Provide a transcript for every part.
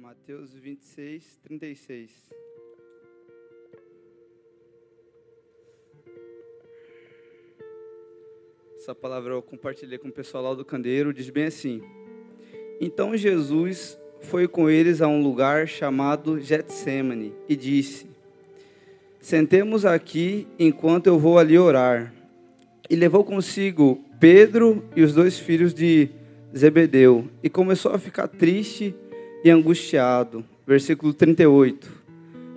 Mateus 26, 36. Essa palavra eu compartilhei com o pessoal lá do Candeiro, diz bem assim: Então Jesus foi com eles a um lugar chamado Getsemane e disse: Sentemos aqui enquanto eu vou ali orar. E levou consigo Pedro e os dois filhos de Zebedeu e começou a ficar triste e angustiado. Versículo 38.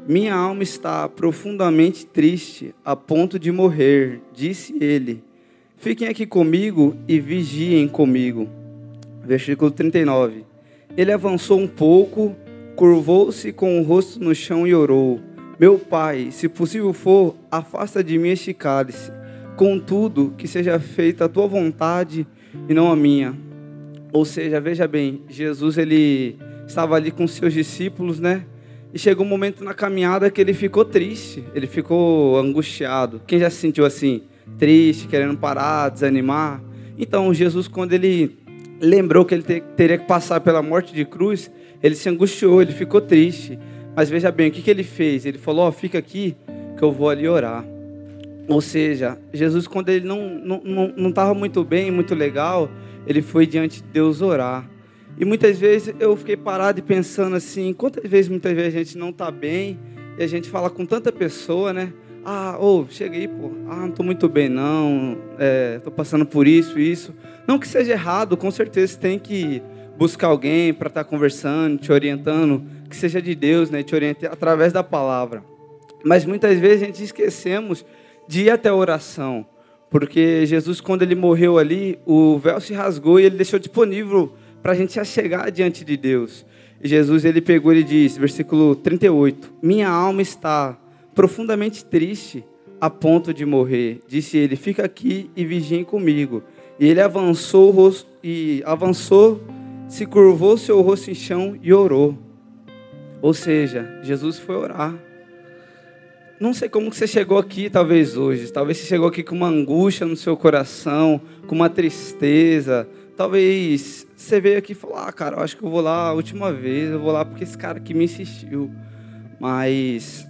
Minha alma está profundamente triste, a ponto de morrer, disse ele. Fiquem aqui comigo e vigiem comigo. Versículo 39. Ele avançou um pouco, curvou-se com o rosto no chão e orou: Meu pai, se possível for, afasta de mim este cálice. Contudo, que seja feita a tua vontade e não a minha. Ou seja, veja bem, Jesus ele estava ali com seus discípulos, né? E chegou um momento na caminhada que ele ficou triste, ele ficou angustiado. Quem já se sentiu assim, triste, querendo parar, desanimar? Então, Jesus, quando ele lembrou que ele teria que passar pela morte de cruz, ele se angustiou, ele ficou triste. Mas veja bem, o que, que ele fez? Ele falou: oh, fica aqui que eu vou ali orar. Ou seja, Jesus, quando ele não estava não, não, não muito bem, muito legal, ele foi diante de Deus orar. E muitas vezes eu fiquei parado e pensando assim, quantas vezes muitas vezes a gente não está bem e a gente fala com tanta pessoa, né? Ah, ô, oh, chega aí, pô. Ah, não estou muito bem, não. Estou é, passando por isso, isso. Não que seja errado, com certeza tem que buscar alguém para estar tá conversando, te orientando, que seja de Deus, né? Te orientar através da palavra. Mas muitas vezes a gente esquecemos de ir até a oração. Porque Jesus, quando ele morreu ali, o véu se rasgou e ele deixou disponível para a gente chegar diante de Deus. E Jesus ele pegou e disse, versículo 38, Minha alma está profundamente triste a ponto de morrer. Disse ele, fica aqui e vigiem comigo. E ele avançou e avançou, se curvou seu rosto em chão e orou. Ou seja, Jesus foi orar não sei como você chegou aqui, talvez hoje. Talvez você chegou aqui com uma angústia no seu coração, com uma tristeza. Talvez você veio aqui e falou: Ah, cara, eu acho que eu vou lá a última vez, eu vou lá porque esse cara aqui me insistiu. Mas,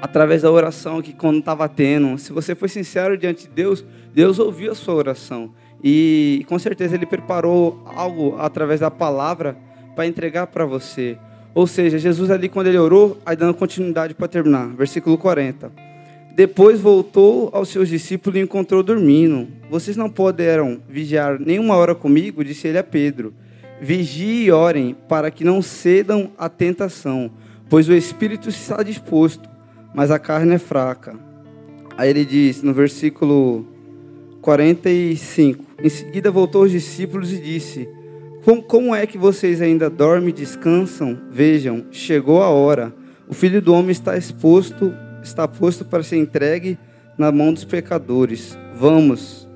através da oração que quando estava tendo, se você foi sincero diante de Deus, Deus ouviu a sua oração. E com certeza Ele preparou algo através da palavra para entregar para você. Ou seja, Jesus ali quando ele orou, aí dando continuidade para terminar, versículo 40. Depois voltou aos seus discípulos e encontrou dormindo. Vocês não puderam vigiar nenhuma hora comigo, disse ele a Pedro. Vigiem e orem para que não cedam à tentação, pois o espírito está disposto, mas a carne é fraca. Aí ele diz no versículo 45: Em seguida voltou aos discípulos e disse: como, como é que vocês ainda dormem e descansam? Vejam, chegou a hora. O filho do homem está exposto, está posto para ser entregue na mão dos pecadores. Vamos.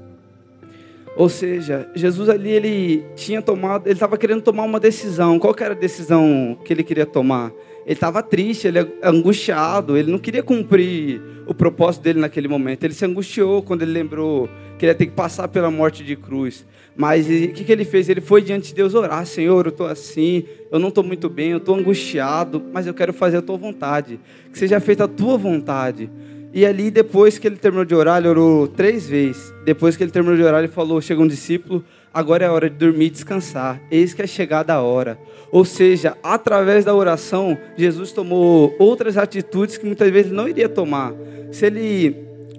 Ou seja, Jesus ali ele tinha tomado, ele estava querendo tomar uma decisão. Qual era a decisão que ele queria tomar? Ele estava triste, ele angustiado, ele não queria cumprir o propósito dele naquele momento. Ele se angustiou quando ele lembrou que ele ia ter que passar pela morte de cruz. Mas o que, que ele fez? Ele foi diante de Deus orar: Senhor, eu estou assim, eu não estou muito bem, eu estou angustiado, mas eu quero fazer a tua vontade. Que seja feita a tua vontade. E ali, depois que ele terminou de orar, ele orou três vezes. Depois que ele terminou de orar, ele falou: Chega um discípulo, agora é a hora de dormir e descansar. Eis que é chegada a hora. Ou seja, através da oração, Jesus tomou outras atitudes que muitas vezes não iria tomar. Se ele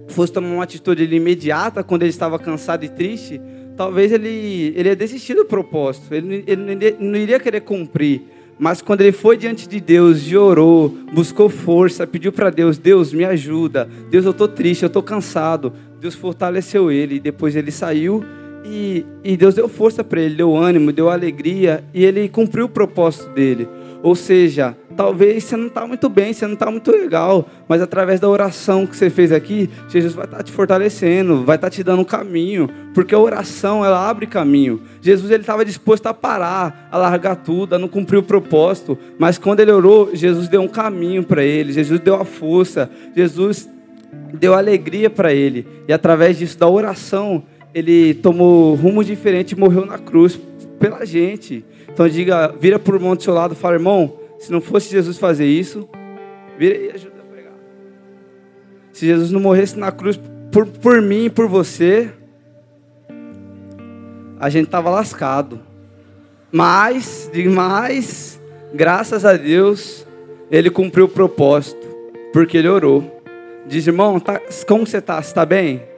fosse tomar uma atitude imediata, quando ele estava cansado e triste, talvez ele, ele ia desistir do propósito, ele, ele não iria querer cumprir. Mas quando ele foi diante de Deus e orou, buscou força, pediu para Deus: Deus, me ajuda. Deus, eu estou triste, eu estou cansado. Deus fortaleceu ele. E depois ele saiu e, e Deus deu força para ele, deu ânimo, deu alegria. E ele cumpriu o propósito dele. Ou seja, talvez você não está muito bem, você não está muito legal, mas através da oração que você fez aqui, Jesus vai estar tá te fortalecendo, vai estar tá te dando um caminho, porque a oração ela abre caminho. Jesus ele estava disposto a parar, a largar tudo, a não cumprir o propósito, mas quando ele orou, Jesus deu um caminho para ele, Jesus deu a força, Jesus deu alegria para ele, e através disso da oração ele tomou rumo diferente e morreu na cruz pela gente. Então diga, vira por mão do seu lado e fala, irmão, Se não fosse Jesus fazer isso, vira e ajuda a pregar. Se Jesus não morresse na cruz por, por mim e por você, a gente estava lascado. Mas, demais, graças a Deus, ele cumpriu o propósito, porque ele orou. Diz, irmão, tá, como você está? Você está bem?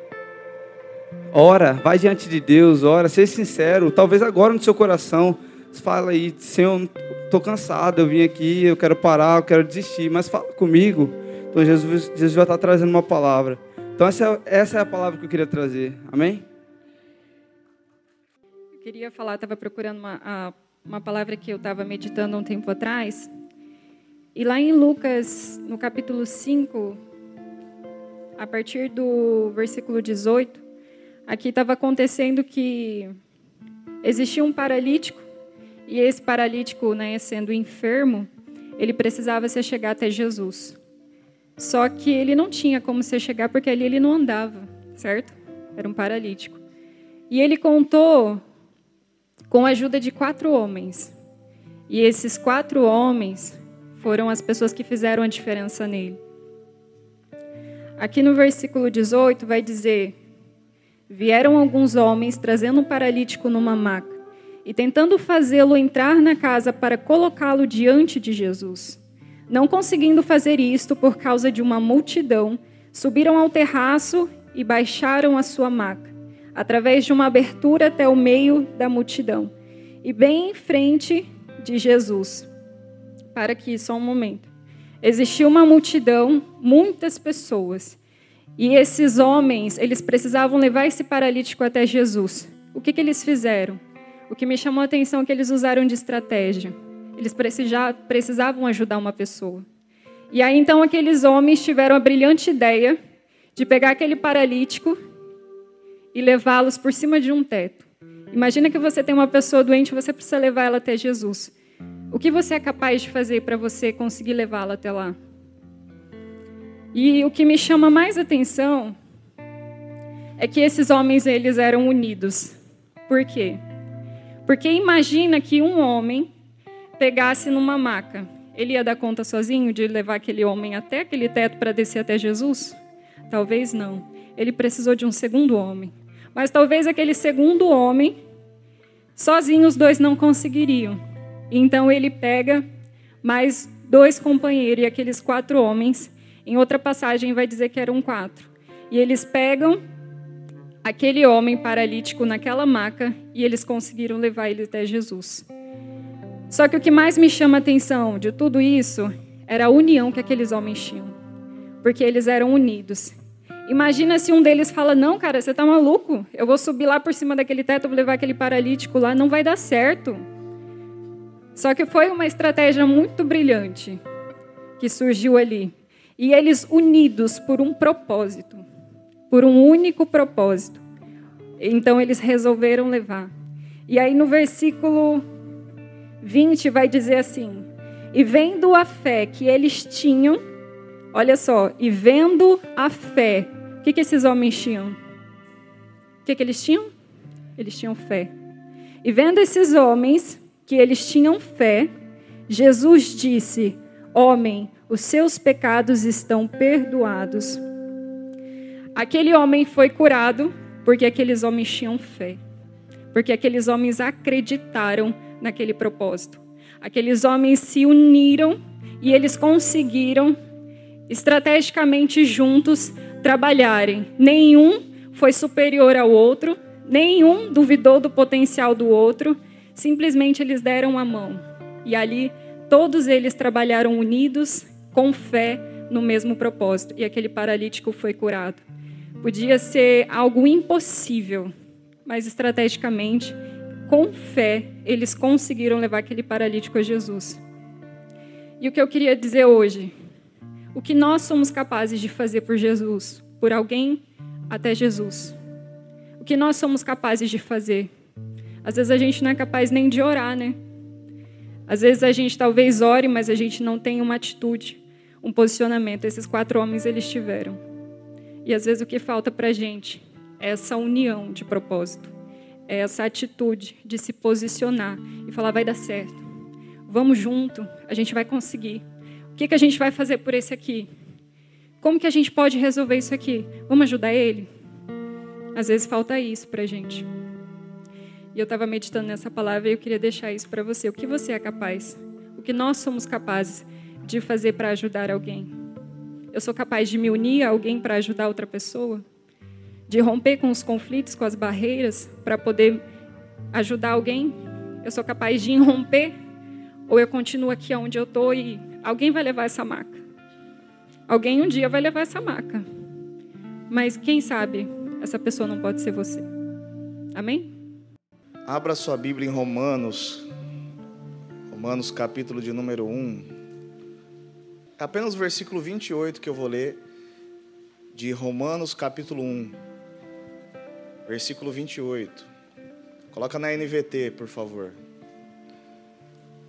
Ora, vai diante de Deus, ora, seja sincero. Talvez agora no seu coração, fala aí, Senhor, estou cansado, eu vim aqui, eu quero parar, eu quero desistir, mas fala comigo. Então Jesus, Jesus vai estar trazendo uma palavra. Então essa, essa é a palavra que eu queria trazer. Amém? Eu queria falar, estava procurando uma, uma palavra que eu estava meditando um tempo atrás. E lá em Lucas, no capítulo 5, a partir do versículo 18, aqui estava acontecendo que existia um paralítico, e esse paralítico, né, sendo enfermo, ele precisava se chegar até Jesus. Só que ele não tinha como se chegar porque ali ele não andava, certo? Era um paralítico. E ele contou com a ajuda de quatro homens. E esses quatro homens foram as pessoas que fizeram a diferença nele. Aqui no versículo 18 vai dizer: Vieram alguns homens trazendo um paralítico numa maca e tentando fazê-lo entrar na casa para colocá-lo diante de Jesus. Não conseguindo fazer isto por causa de uma multidão, subiram ao terraço e baixaram a sua maca, através de uma abertura até o meio da multidão, e bem em frente de Jesus. Para aqui, só um momento. Existia uma multidão, muitas pessoas. E esses homens, eles precisavam levar esse paralítico até Jesus. O que, que eles fizeram? O que me chamou a atenção é que eles usaram de estratégia. Eles precisavam ajudar uma pessoa. E aí então aqueles homens tiveram a brilhante ideia de pegar aquele paralítico e levá-los por cima de um teto. Imagina que você tem uma pessoa doente e você precisa levar ela até Jesus. O que você é capaz de fazer para você conseguir levá-la até lá? E o que me chama mais atenção é que esses homens eles eram unidos. Por quê? Porque imagina que um homem pegasse numa maca, ele ia dar conta sozinho de levar aquele homem até aquele teto para descer até Jesus? Talvez não. Ele precisou de um segundo homem. Mas talvez aquele segundo homem, sozinho os dois não conseguiriam. Então ele pega mais dois companheiros e aqueles quatro homens. Em outra passagem vai dizer que eram quatro. E eles pegam aquele homem paralítico naquela maca e eles conseguiram levar ele até Jesus. Só que o que mais me chama a atenção de tudo isso era a união que aqueles homens tinham. Porque eles eram unidos. Imagina se um deles fala: Não, cara, você está maluco? Eu vou subir lá por cima daquele teto, vou levar aquele paralítico lá, não vai dar certo. Só que foi uma estratégia muito brilhante que surgiu ali. E eles unidos por um propósito, por um único propósito. Então eles resolveram levar. E aí no versículo 20 vai dizer assim: E vendo a fé que eles tinham, olha só, e vendo a fé, o que, que esses homens tinham? O que, que eles tinham? Eles tinham fé. E vendo esses homens, que eles tinham fé, Jesus disse: Homem, os seus pecados estão perdoados. Aquele homem foi curado porque aqueles homens tinham fé, porque aqueles homens acreditaram naquele propósito. Aqueles homens se uniram e eles conseguiram, estrategicamente juntos, trabalharem. Nenhum foi superior ao outro, nenhum duvidou do potencial do outro Simplesmente eles deram a mão. E ali todos eles trabalharam unidos, com fé, no mesmo propósito. E aquele paralítico foi curado. Podia ser algo impossível, mas estrategicamente, com fé, eles conseguiram levar aquele paralítico a Jesus. E o que eu queria dizer hoje? O que nós somos capazes de fazer por Jesus, por alguém até Jesus? O que nós somos capazes de fazer? Às vezes a gente não é capaz nem de orar, né? Às vezes a gente talvez ore, mas a gente não tem uma atitude, um posicionamento. Esses quatro homens eles tiveram. E às vezes o que falta para a gente é essa união de propósito, é essa atitude de se posicionar e falar vai dar certo, Vamos junto, a gente vai conseguir. O que, que a gente vai fazer por esse aqui? Como que a gente pode resolver isso aqui? Vamos ajudar ele? Às vezes falta isso para a gente. E eu estava meditando nessa palavra e eu queria deixar isso para você. O que você é capaz? O que nós somos capazes de fazer para ajudar alguém? Eu sou capaz de me unir a alguém para ajudar outra pessoa? De romper com os conflitos, com as barreiras, para poder ajudar alguém? Eu sou capaz de irromper? Ou eu continuo aqui onde eu estou e alguém vai levar essa maca? Alguém um dia vai levar essa maca. Mas quem sabe essa pessoa não pode ser você. Amém? Abra sua Bíblia em Romanos, Romanos capítulo de número 1. Apenas o versículo 28 que eu vou ler, de Romanos capítulo 1, versículo 28. Coloca na NVT, por favor.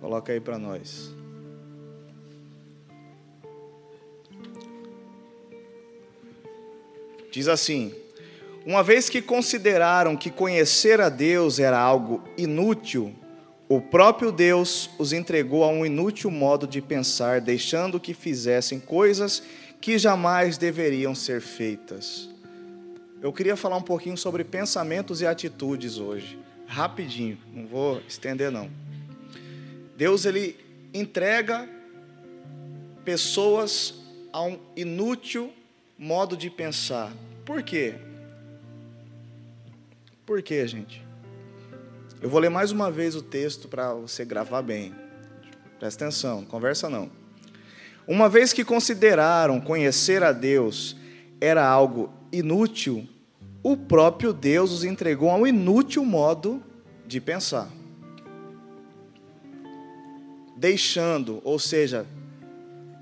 Coloca aí para nós. Diz assim: Uma vez que consideraram que conhecer a Deus era algo inútil, o próprio Deus os entregou a um inútil modo de pensar, deixando que fizessem coisas que jamais deveriam ser feitas. Eu queria falar um pouquinho sobre pensamentos e atitudes hoje, rapidinho, não vou estender não. Deus ele entrega pessoas a um inútil modo de pensar. Por quê? Por quê, gente? Eu vou ler mais uma vez o texto para você gravar bem. Presta atenção, conversa não. Uma vez que consideraram conhecer a Deus era algo inútil, o próprio Deus os entregou a um inútil modo de pensar. Deixando, ou seja,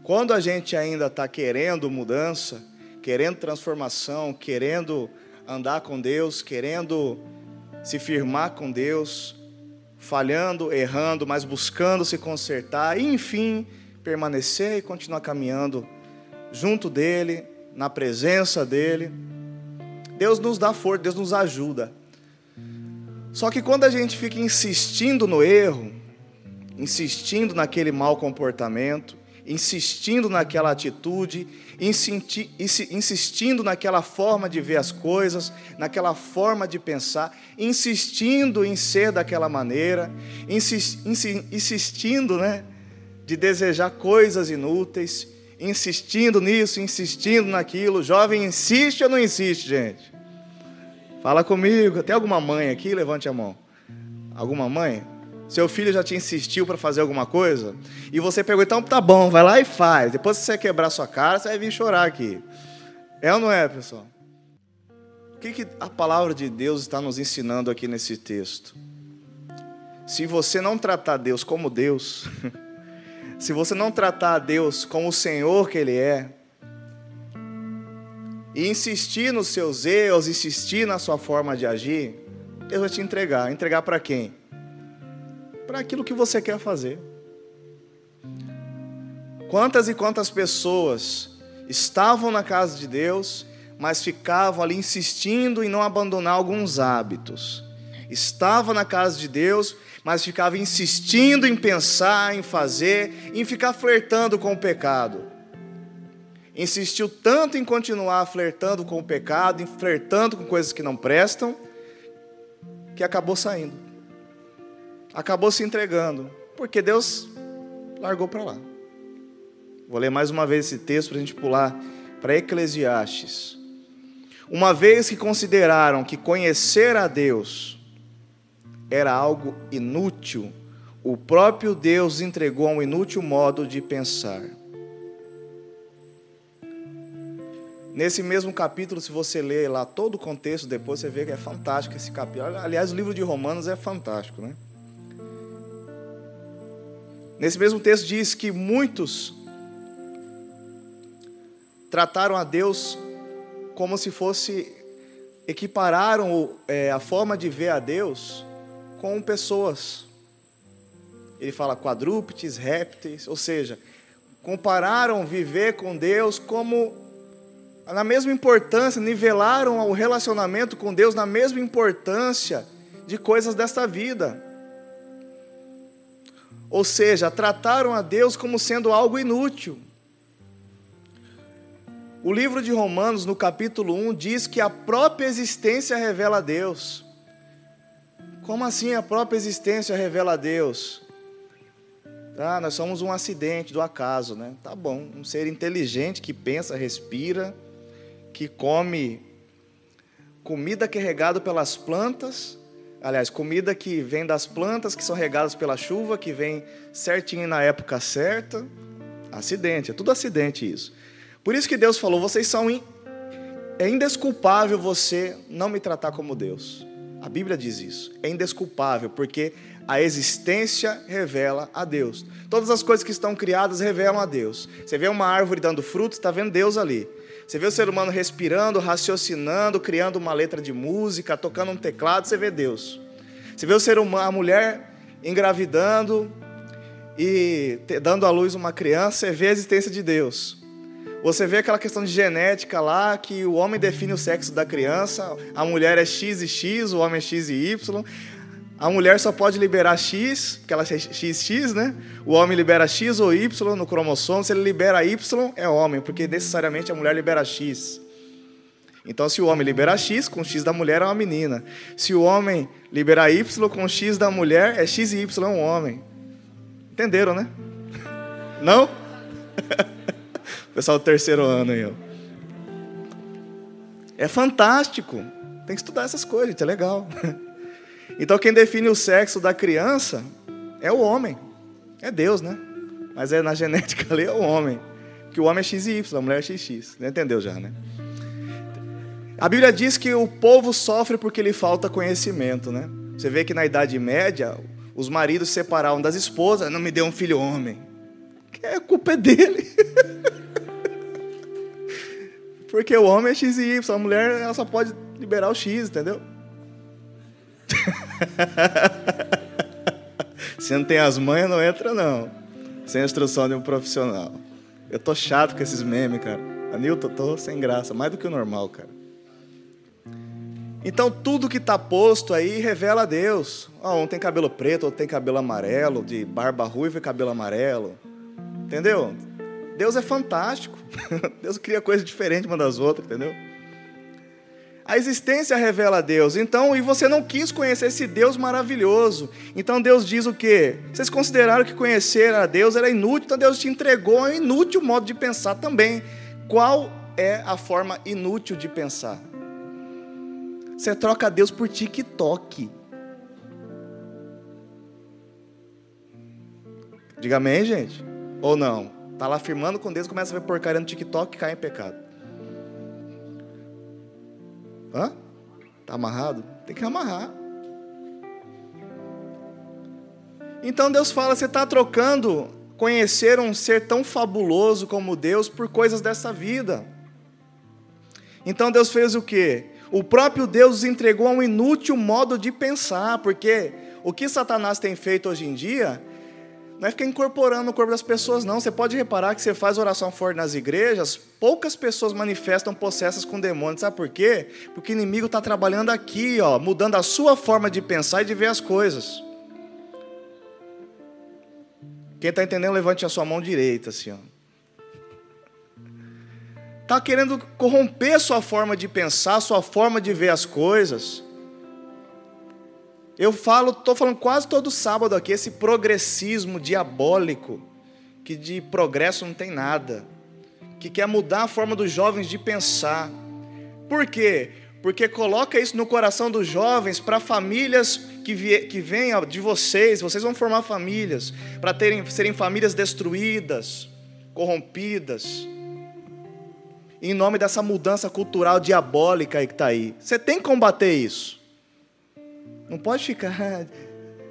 quando a gente ainda está querendo mudança, querendo transformação, querendo andar com Deus, querendo se firmar com Deus, falhando, errando, mas buscando se consertar, e enfim, permanecer e continuar caminhando junto dele, na presença dele. Deus nos dá força, Deus nos ajuda. Só que quando a gente fica insistindo no erro, insistindo naquele mau comportamento, insistindo naquela atitude, insistindo naquela forma de ver as coisas, naquela forma de pensar, insistindo em ser daquela maneira, insistindo, né, de desejar coisas inúteis, insistindo nisso, insistindo naquilo. Jovem insiste ou não insiste, gente? Fala comigo. Tem alguma mãe aqui? Levante a mão. Alguma mãe? Seu filho já te insistiu para fazer alguma coisa e você pegou, então tá bom, vai lá e faz. Depois que você quebrar sua cara, você vai vir chorar aqui. É ou não é, pessoal? O que, que a palavra de Deus está nos ensinando aqui nesse texto? Se você não tratar Deus como Deus, se você não tratar Deus como o Senhor que Ele é, e insistir nos seus erros, insistir na sua forma de agir, Deus vai te entregar. Entregar para quem? Para aquilo que você quer fazer. Quantas e quantas pessoas estavam na casa de Deus, mas ficavam ali insistindo em não abandonar alguns hábitos. Estava na casa de Deus, mas ficava insistindo em pensar, em fazer, em ficar flertando com o pecado. Insistiu tanto em continuar flertando com o pecado, em flertando com coisas que não prestam, que acabou saindo acabou se entregando, porque Deus largou para lá. Vou ler mais uma vez esse texto para a gente pular para Eclesiastes. Uma vez que consideraram que conhecer a Deus era algo inútil, o próprio Deus entregou a um inútil modo de pensar. Nesse mesmo capítulo, se você ler lá todo o contexto, depois você vê que é fantástico esse capítulo. Aliás, o livro de Romanos é fantástico, né? Nesse mesmo texto diz que muitos trataram a Deus como se fosse equipararam é, a forma de ver a Deus com pessoas. Ele fala quadrúpedes, répteis, ou seja, compararam viver com Deus como na mesma importância, nivelaram o relacionamento com Deus na mesma importância de coisas desta vida. Ou seja, trataram a Deus como sendo algo inútil. O livro de Romanos, no capítulo 1, diz que a própria existência revela a Deus. Como assim a própria existência revela a Deus? Ah, nós somos um acidente do acaso, né? Tá bom, um ser inteligente que pensa, respira, que come comida que regado pelas plantas, aliás, comida que vem das plantas que são regadas pela chuva, que vem certinho na época certa. Acidente, é tudo acidente isso. Por isso que Deus falou: vocês são. In... É indesculpável você não me tratar como Deus. A Bíblia diz isso. É indesculpável, porque a existência revela a Deus. Todas as coisas que estão criadas revelam a Deus. Você vê uma árvore dando frutos, está vendo Deus ali. Você vê o ser humano respirando, raciocinando, criando uma letra de música, tocando um teclado, você vê Deus. Você vê o ser humano, a mulher engravidando e dando à luz uma criança, você vê a existência de Deus. Você vê aquela questão de genética lá, que o homem define o sexo da criança, a mulher é X e X, o homem é X e Y. A mulher só pode liberar X, porque ela é XX, né? O homem libera X ou Y no cromossomo. Se ele libera Y, é homem, porque necessariamente a mulher libera X. Então, se o homem libera X, com X da mulher é uma menina. Se o homem liberar Y com X da mulher, é X e Y, é um homem. Entenderam, né? Não? Pessoal do terceiro ano aí, ó. É fantástico. Tem que estudar essas coisas, gente, é legal. Então quem define o sexo da criança é o homem. É Deus, né? Mas é na genética ali é o homem. Que o homem é X e Y, a mulher é XX. Entendeu já, né? A Bíblia diz que o povo sofre porque lhe falta conhecimento, né? Você vê que na Idade Média, os maridos separavam das esposas, não me deu um filho homem. Que a culpa é dele. Porque o homem é X e Y, a mulher ela só pode liberar o X, entendeu? Se não tem as manhas, não entra não. Sem instrução de um profissional. Eu tô chato com esses memes, cara. Anilton, tô sem graça, mais do que o normal, cara. Então tudo que está posto aí revela a Deus. Oh, um tem cabelo preto, outro tem cabelo amarelo, de barba ruiva e cabelo amarelo. Entendeu? Deus é fantástico. Deus cria coisas diferentes uma das outras, entendeu? A existência revela a Deus. Então, e você não quis conhecer esse Deus maravilhoso. Então Deus diz o quê? Vocês consideraram que conhecer a Deus era inútil, então Deus te entregou um inútil modo de pensar também. Qual é a forma inútil de pensar? Você troca Deus por TikTok. Diga amém, gente? Ou não? Tá lá firmando com Deus, começa a ver porcaria no TikTok e cai em pecado. Hã? Tá amarrado? Tem que amarrar. Então Deus fala: você está trocando conhecer um ser tão fabuloso como Deus por coisas dessa vida. Então Deus fez o que? O próprio Deus entregou a um inútil modo de pensar, porque o que Satanás tem feito hoje em dia não é ficar incorporando no corpo das pessoas, não. Você pode reparar que você faz oração forte nas igrejas, poucas pessoas manifestam possessas com demônios. Sabe por quê? Porque o inimigo está trabalhando aqui, ó, mudando a sua forma de pensar e de ver as coisas. Quem está entendendo, levante a sua mão direita, assim, ó. Está querendo corromper sua forma de pensar, sua forma de ver as coisas. Eu falo, estou falando quase todo sábado aqui, esse progressismo diabólico, que de progresso não tem nada, que quer mudar a forma dos jovens de pensar. Por quê? Porque coloca isso no coração dos jovens para famílias que, que venham de vocês, vocês vão formar famílias, para serem famílias destruídas, corrompidas, em nome dessa mudança cultural diabólica que está aí. Você tem que combater isso. Não pode ficar.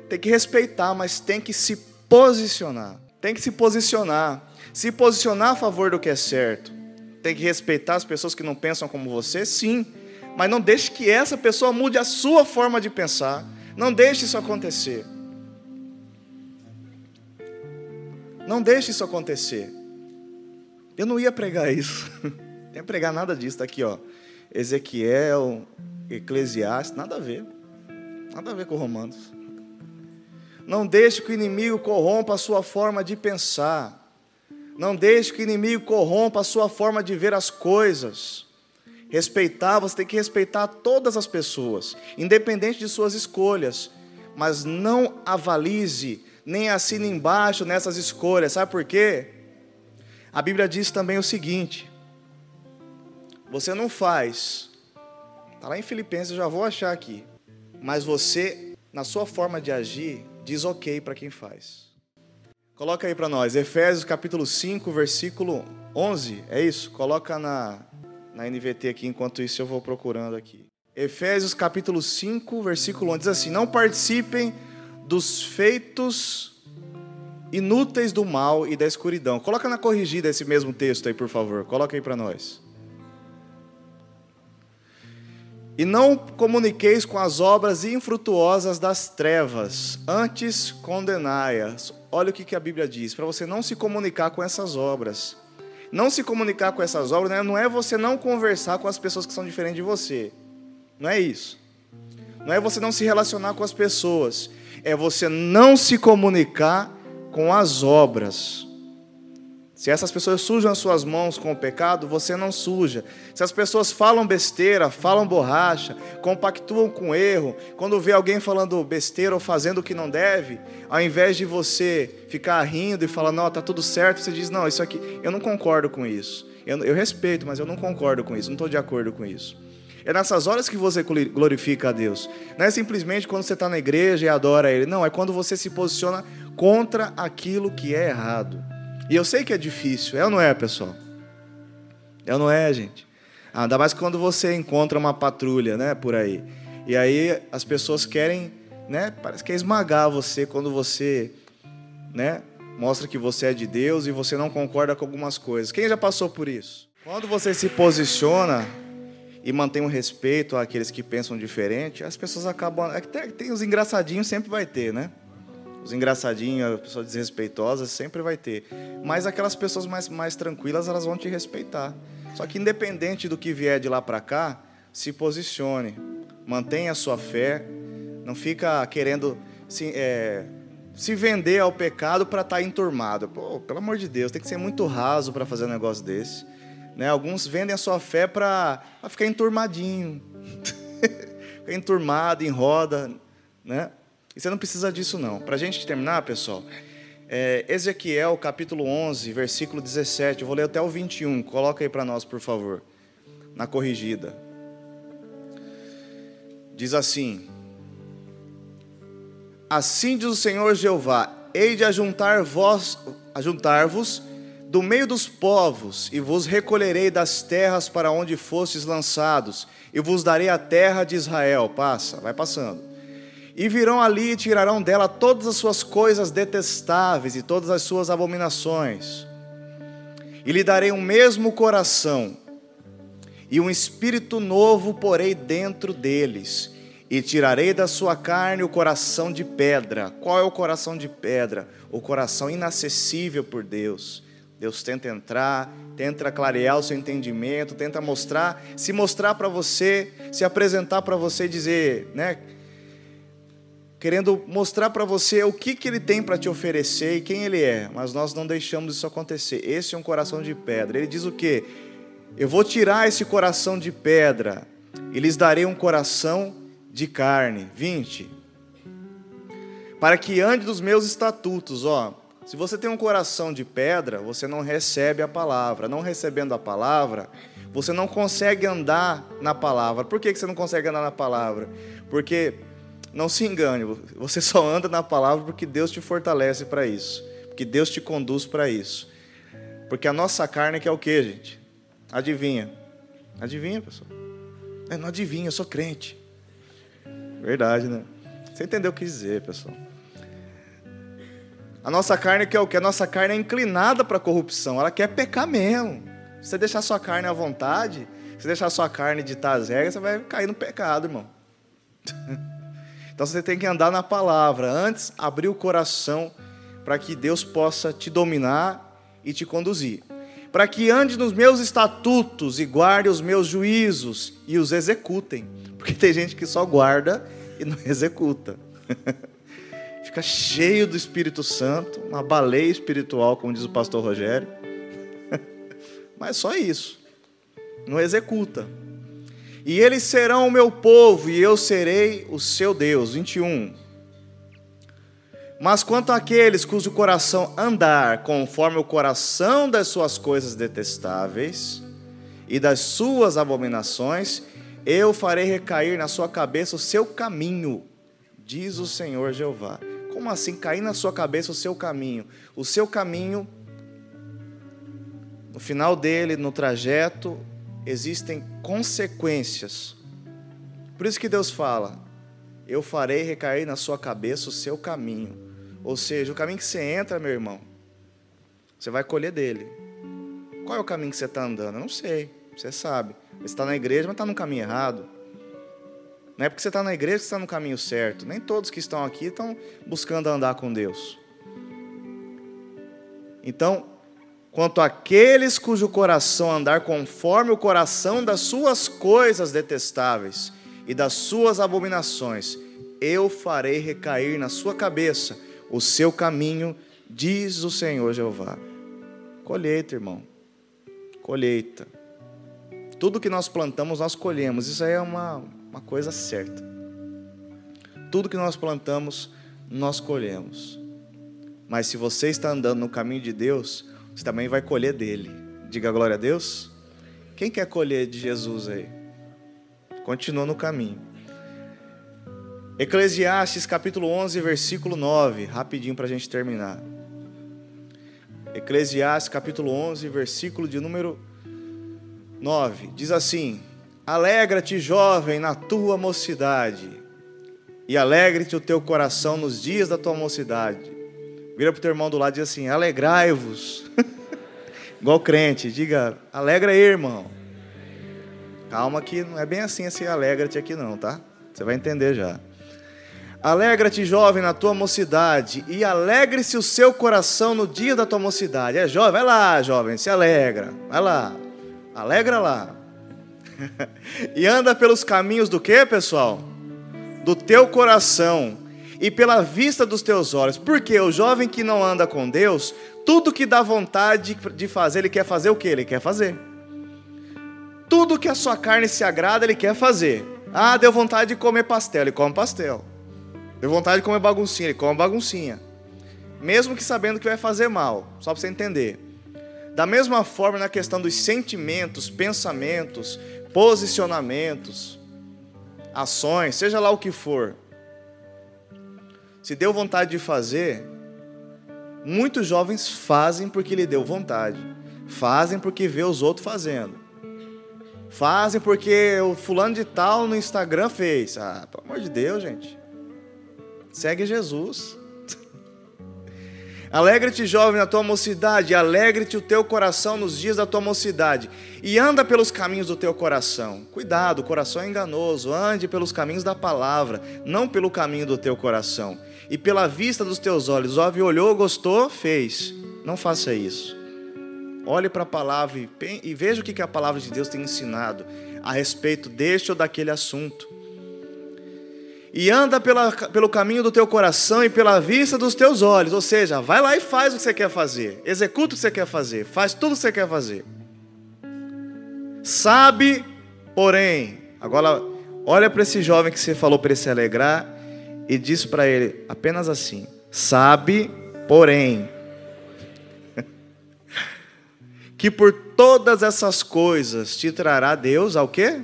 Tem que respeitar, mas tem que se posicionar. Tem que se posicionar. Se posicionar a favor do que é certo. Tem que respeitar as pessoas que não pensam como você, sim. Mas não deixe que essa pessoa mude a sua forma de pensar. Não deixe isso acontecer. Não deixe isso acontecer. Eu não ia pregar isso. Não ia pregar nada disso. Está aqui, ó. Ezequiel, Eclesiastes, nada a ver. Nada a ver com Romanos. Não deixe que o inimigo corrompa a sua forma de pensar. Não deixe que o inimigo corrompa a sua forma de ver as coisas. Respeitar, você tem que respeitar todas as pessoas, independente de suas escolhas. Mas não avalize, nem assine embaixo nessas escolhas. Sabe por quê? A Bíblia diz também o seguinte: você não faz, está lá em Filipenses, eu já vou achar aqui, mas você, na sua forma de agir, diz ok para quem faz. Coloca aí para nós, Efésios capítulo 5, versículo 11, é isso? Coloca na, na NVT aqui, enquanto isso eu vou procurando aqui. Efésios capítulo 5, versículo 11, diz assim: Não participem dos feitos inúteis do mal e da escuridão. Coloca na corrigida esse mesmo texto aí, por favor. Coloca aí para nós. E não comuniqueis com as obras infrutuosas das trevas, antes condenai-as. Olha o que a Bíblia diz, para você não se comunicar com essas obras. Não se comunicar com essas obras né? não é você não conversar com as pessoas que são diferentes de você. Não é isso. Não é você não se relacionar com as pessoas. É você não se comunicar com as obras. Se essas pessoas sujam as suas mãos com o pecado, você não suja. Se as pessoas falam besteira, falam borracha, compactuam com erro, quando vê alguém falando besteira ou fazendo o que não deve, ao invés de você ficar rindo e falar, não, está tudo certo, você diz, não, isso aqui, eu não concordo com isso. Eu, eu respeito, mas eu não concordo com isso, não estou de acordo com isso. É nessas horas que você glorifica a Deus. Não é simplesmente quando você está na igreja e adora Ele. Não, é quando você se posiciona contra aquilo que é errado. E eu sei que é difícil, é ou não é, pessoal? É ou não é, gente? Ah, ainda mais quando você encontra uma patrulha, né, por aí. E aí as pessoas querem, né, parece que é esmagar você quando você, né, mostra que você é de Deus e você não concorda com algumas coisas. Quem já passou por isso? Quando você se posiciona e mantém um respeito àqueles que pensam diferente, as pessoas acabam. É tem, tem os engraçadinhos, sempre vai ter, né? Os engraçadinhos, as pessoas desrespeitosas, sempre vai ter. Mas aquelas pessoas mais, mais tranquilas, elas vão te respeitar. Só que independente do que vier de lá para cá, se posicione, mantenha a sua fé, não fica querendo se, é, se vender ao pecado para estar tá enturmado. Pô, pelo amor de Deus, tem que ser muito raso para fazer um negócio desse. Né? Alguns vendem a sua fé para ficar enturmadinho, ficar enturmado, em roda, né? E você não precisa disso, não. Para a gente terminar, pessoal, é, Ezequiel capítulo 11, versículo 17. Eu vou ler até o 21. Coloca aí para nós, por favor, na corrigida. Diz assim: Assim diz o Senhor Jeová: Hei de ajuntar vós, ajuntar-vos do meio dos povos, e vos recolherei das terras para onde fostes lançados, e vos darei a terra de Israel. Passa, vai passando e virão ali e tirarão dela todas as suas coisas detestáveis e todas as suas abominações. E lhe darei um mesmo coração, e um espírito novo porei dentro deles, e tirarei da sua carne o coração de pedra. Qual é o coração de pedra? O coração inacessível por Deus. Deus tenta entrar, tenta clarear o seu entendimento, tenta mostrar, se mostrar para você, se apresentar para você e dizer, né? Querendo mostrar para você o que, que ele tem para te oferecer e quem ele é, mas nós não deixamos isso acontecer. Esse é um coração de pedra. Ele diz o que? Eu vou tirar esse coração de pedra e lhes darei um coração de carne. 20. Para que ande dos meus estatutos, ó. Se você tem um coração de pedra, você não recebe a palavra. Não recebendo a palavra, você não consegue andar na palavra. Por que você não consegue andar na palavra? Porque não se engane, você só anda na palavra porque Deus te fortalece para isso, porque Deus te conduz para isso. Porque a nossa carne quer o que, gente? Adivinha? Adivinha, pessoal? É, não adivinha, eu sou crente. Verdade, né? Você entendeu o que dizer, pessoal? A nossa carne quer o que? A nossa carne é inclinada para a corrupção, ela quer pecar mesmo. Se você deixar sua carne à vontade, se deixar sua carne ditar as regras, você vai cair no pecado, irmão. Então você tem que andar na palavra. Antes, abrir o coração para que Deus possa te dominar e te conduzir. Para que ande nos meus estatutos e guarde os meus juízos e os executem. Porque tem gente que só guarda e não executa. fica cheio do Espírito Santo, uma baleia espiritual, como diz o pastor Rogério. Mas só isso. Não executa. E eles serão o meu povo, e eu serei o seu Deus. 21. Mas quanto àqueles cujo coração andar conforme o coração das suas coisas detestáveis e das suas abominações, eu farei recair na sua cabeça o seu caminho, diz o Senhor Jeová. Como assim cair na sua cabeça o seu caminho? O seu caminho, no final dele, no trajeto, existem consequências. Por isso que Deus fala: Eu farei recair na sua cabeça o seu caminho. Ou seja, o caminho que você entra, meu irmão, você vai colher dele. Qual é o caminho que você está andando? Eu não sei, você sabe. Você está na igreja, mas está no caminho errado. Não é porque você está na igreja que está no caminho certo. Nem todos que estão aqui estão buscando andar com Deus. Então, quanto àqueles cujo coração andar conforme o coração das suas coisas detestáveis e das suas abominações, eu farei recair na sua cabeça o seu caminho, diz o Senhor Jeová. Colheita, irmão. Colheita. Tudo que nós plantamos, nós colhemos. Isso aí é uma, uma coisa certa. Tudo que nós plantamos, nós colhemos. Mas se você está andando no caminho de Deus, você também vai colher dele. Diga glória a Deus. Quem quer colher de Jesus aí? Continua no caminho. Eclesiastes capítulo 11, versículo 9, rapidinho para a gente terminar. Eclesiastes capítulo 11, versículo de número 9, diz assim: Alegra-te, jovem, na tua mocidade, e alegre-te o teu coração nos dias da tua mocidade. Vira para o teu irmão do lado e diz assim: Alegrai-vos. Igual crente, diga: Alegra aí, irmão. Calma que não é bem assim esse alegra-te aqui não, tá? Você vai entender já. Alegra-te, jovem, na tua mocidade, e alegre-se o seu coração no dia da tua mocidade. É jovem, vai lá, jovem, se alegra, vai lá, alegra lá. e anda pelos caminhos do que, pessoal? Do teu coração e pela vista dos teus olhos. Porque o jovem que não anda com Deus, tudo que dá vontade de fazer, ele quer fazer o que? Ele quer fazer. Tudo que a sua carne se agrada, ele quer fazer. Ah, deu vontade de comer pastel, ele come pastel. Deu vontade de comer baguncinha, ele come baguncinha. Mesmo que sabendo que vai fazer mal, só para você entender. Da mesma forma, na questão dos sentimentos, pensamentos, posicionamentos, ações, seja lá o que for. Se deu vontade de fazer, muitos jovens fazem porque lhe deu vontade. Fazem porque vê os outros fazendo. Fazem porque o fulano de tal no Instagram fez. Ah, pelo amor de Deus, gente. Segue Jesus. Alegre-te, jovem, na tua mocidade, alegre-te o teu coração nos dias da tua mocidade, e anda pelos caminhos do teu coração. Cuidado, o coração é enganoso, ande pelos caminhos da palavra, não pelo caminho do teu coração. E pela vista dos teus olhos, Ove olhou, gostou, fez. Não faça isso. Olhe para a palavra e, e veja o que a palavra de Deus tem ensinado a respeito deste ou daquele assunto e anda pela, pelo caminho do teu coração e pela vista dos teus olhos. Ou seja, vai lá e faz o que você quer fazer, executa o que você quer fazer, faz tudo o que você quer fazer. Sabe, porém, agora olha para esse jovem que você falou para ele se alegrar e diz para ele apenas assim: sabe, porém, que por todas essas coisas te trará Deus ao quê?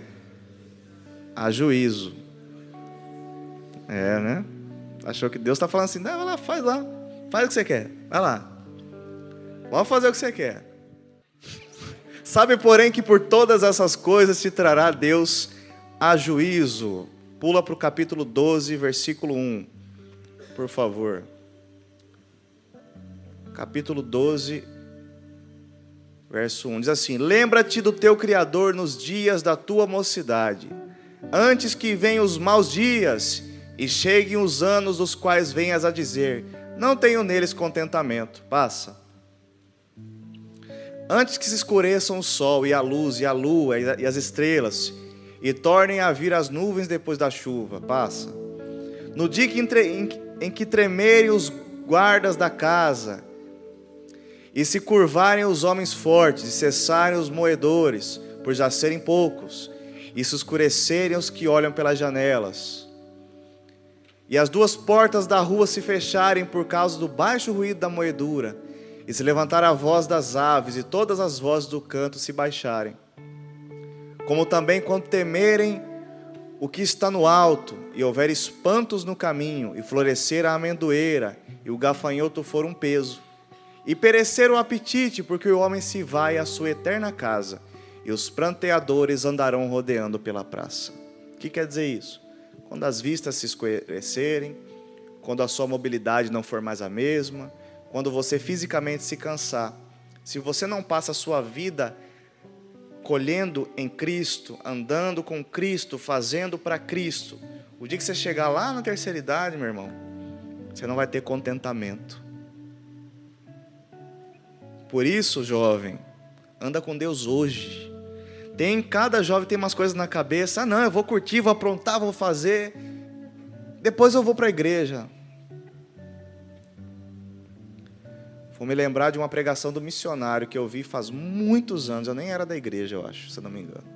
A juízo. É, né? Achou que Deus está falando assim, vai lá, faz lá, faz o que você quer, vai lá. Vamos fazer o que você quer. Sabe, porém, que por todas essas coisas te trará Deus a juízo. Pula para o capítulo 12, versículo 1, por favor. Capítulo 12, verso 1 diz assim: Lembra-te do teu Criador nos dias da tua mocidade, antes que venham os maus dias e cheguem os anos dos quais venhas a dizer: Não tenho neles contentamento. Passa. Antes que se escureçam o sol e a luz e a lua e as estrelas, e tornem a vir as nuvens depois da chuva. Passa. No dia, que entre, em que tremerem os guardas da casa, e se curvarem os homens fortes, e cessarem os moedores, por já serem poucos, e se escurecerem os que olham pelas janelas, e as duas portas da rua se fecharem por causa do baixo ruído da moedura, e se levantar a voz das aves, e todas as vozes do canto se baixarem, como também quando temerem o que está no alto, e houver espantos no caminho, e florescer a amendoeira, e o gafanhoto for um peso, e perecer o apetite, porque o homem se vai à sua eterna casa, e os pranteadores andarão rodeando pela praça. O que quer dizer isso? Quando as vistas se escurecerem, quando a sua mobilidade não for mais a mesma, quando você fisicamente se cansar, se você não passa a sua vida colhendo em Cristo, andando com Cristo, fazendo para Cristo, o dia que você chegar lá na terceira idade, meu irmão, você não vai ter contentamento. Por isso, jovem, anda com Deus hoje. Tem cada jovem tem umas coisas na cabeça. Ah, não, eu vou curtir, vou aprontar, vou fazer. Depois eu vou para a igreja. Vou me lembrar de uma pregação do missionário que eu vi faz muitos anos. Eu nem era da igreja, eu acho, se não me engano.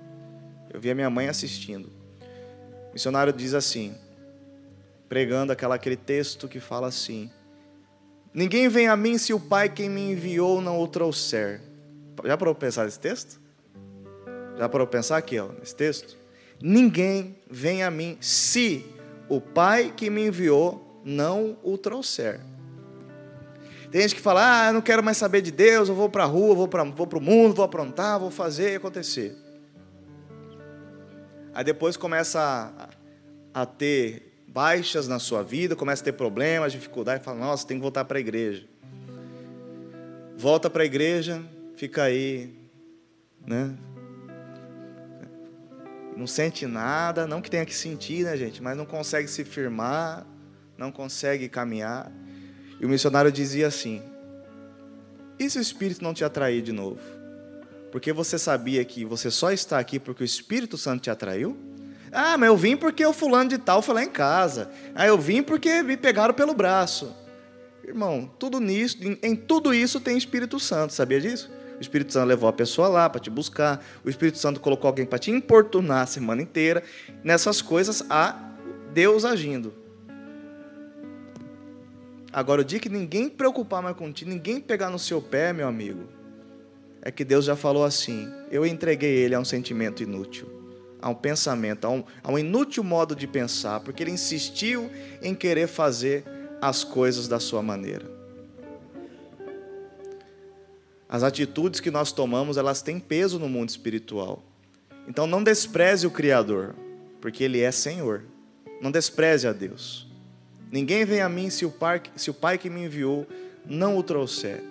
Eu vi a minha mãe assistindo. O missionário diz assim, pregando aquela, aquele texto que fala assim: Ninguém vem a mim se o Pai quem me enviou não o trouxer. Já para pensar nesse texto? Já para pensar aqui, ó, nesse texto? Ninguém vem a mim se o Pai que me enviou não o trouxer. Tem gente que fala, ah, eu não quero mais saber de Deus, eu vou para a rua, vou para vou o mundo, vou aprontar, vou fazer e acontecer. Aí depois começa a, a, ter baixas na sua vida, começa a ter problemas, dificuldade, e fala, nossa, tem que voltar para a igreja. Volta para a igreja, fica aí, né? Não sente nada, não que tenha que sentir, né, gente? Mas não consegue se firmar, não consegue caminhar. E o missionário dizia assim: E se o Espírito não te atrair de novo? Porque você sabia que você só está aqui porque o Espírito Santo te atraiu? Ah, mas eu vim porque o fulano de tal foi lá em casa. Ah, eu vim porque me pegaram pelo braço. Irmão, tudo nisso, em, em tudo isso tem Espírito Santo, sabia disso? O Espírito Santo levou a pessoa lá para te buscar. O Espírito Santo colocou alguém para te importunar a semana inteira. Nessas coisas há Deus agindo. Agora, o dia que ninguém preocupar mais contigo, ninguém pegar no seu pé, meu amigo, é que Deus já falou assim: eu entreguei ele a um sentimento inútil, a um pensamento, a um, a um inútil modo de pensar, porque ele insistiu em querer fazer as coisas da sua maneira. As atitudes que nós tomamos, elas têm peso no mundo espiritual. Então não despreze o Criador, porque Ele é Senhor. Não despreze a Deus. Ninguém vem a mim se o, pai, se o Pai que me enviou não o trouxer.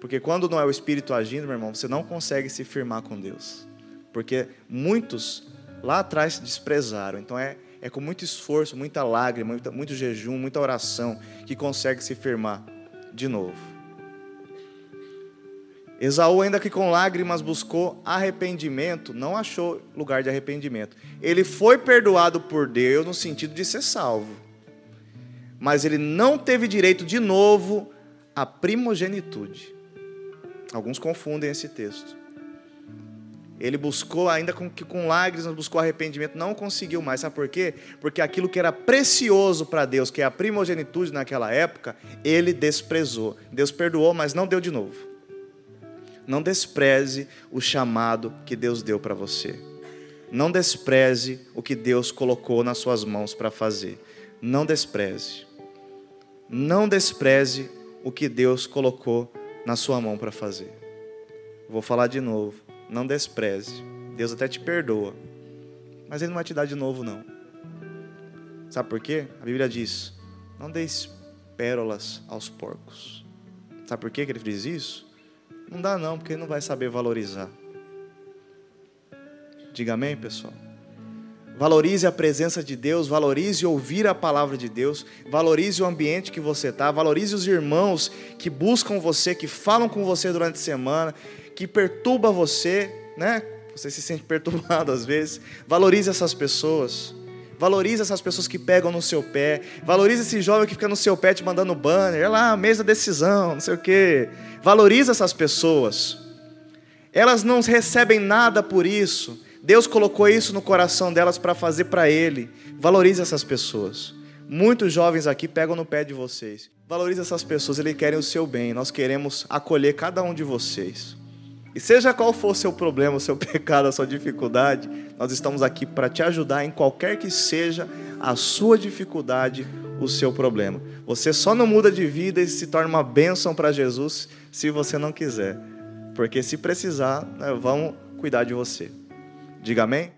Porque quando não é o Espírito agindo, meu irmão, você não consegue se firmar com Deus. Porque muitos lá atrás se desprezaram. Então é, é com muito esforço, muita lágrima, muito, muito jejum, muita oração que consegue se firmar de novo. Esaú, ainda que com lágrimas buscou arrependimento, não achou lugar de arrependimento. Ele foi perdoado por Deus no sentido de ser salvo mas ele não teve direito de novo à primogenitude. Alguns confundem esse texto. Ele buscou, ainda com, com lágrimas, buscou arrependimento, não conseguiu mais. Sabe por quê? Porque aquilo que era precioso para Deus, que é a primogenitude naquela época, ele desprezou. Deus perdoou, mas não deu de novo. Não despreze o chamado que Deus deu para você. Não despreze o que Deus colocou nas suas mãos para fazer. Não despreze. Não despreze o que Deus colocou na sua mão para fazer. Vou falar de novo. Não despreze. Deus até te perdoa. Mas Ele não vai te dar de novo, não. Sabe por quê? A Bíblia diz: não deis pérolas aos porcos. Sabe por quê que ele diz isso? Não dá, não, porque ele não vai saber valorizar. Diga amém, pessoal. Valorize a presença de Deus, valorize ouvir a palavra de Deus, valorize o ambiente que você está, valorize os irmãos que buscam você, que falam com você durante a semana, que perturba você, né? Você se sente perturbado às vezes. Valorize essas pessoas. Valorize essas pessoas que pegam no seu pé. Valorize esse jovem que fica no seu pé te mandando banner. Olha lá, mesa decisão, não sei o quê. Valorize essas pessoas. Elas não recebem nada por isso. Deus colocou isso no coração delas para fazer para Ele. Valorize essas pessoas. Muitos jovens aqui pegam no pé de vocês. Valorize essas pessoas, eles querem o seu bem. Nós queremos acolher cada um de vocês. E seja qual for o seu problema, o seu pecado, a sua dificuldade, nós estamos aqui para te ajudar em qualquer que seja a sua dificuldade, o seu problema. Você só não muda de vida e se torna uma bênção para Jesus se você não quiser. Porque se precisar, né, vamos cuidar de você. Diga amém?